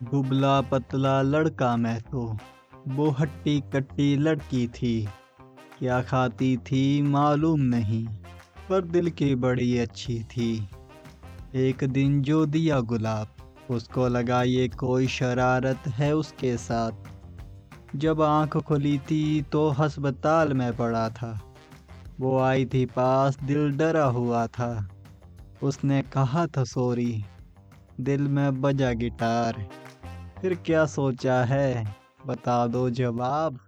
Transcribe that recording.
दुबला पतला लड़का मैं तो वो हट्टी कट्टी लड़की थी। क्या खाती थी मालूम नहीं, पर दिल की बड़ी अच्छी थी। एक दिन जो दिया गुलाब, उसको लगा ये कोई शरारत है उसके साथ। जब आँख खुली थी तो हस्पताल में पड़ा था। वो आई थी पास, दिल डरा हुआ था। उसने कहा था, सॉरी, दिल में बजा गिटार। फिर क्या सोचा है? बता दो जवाब।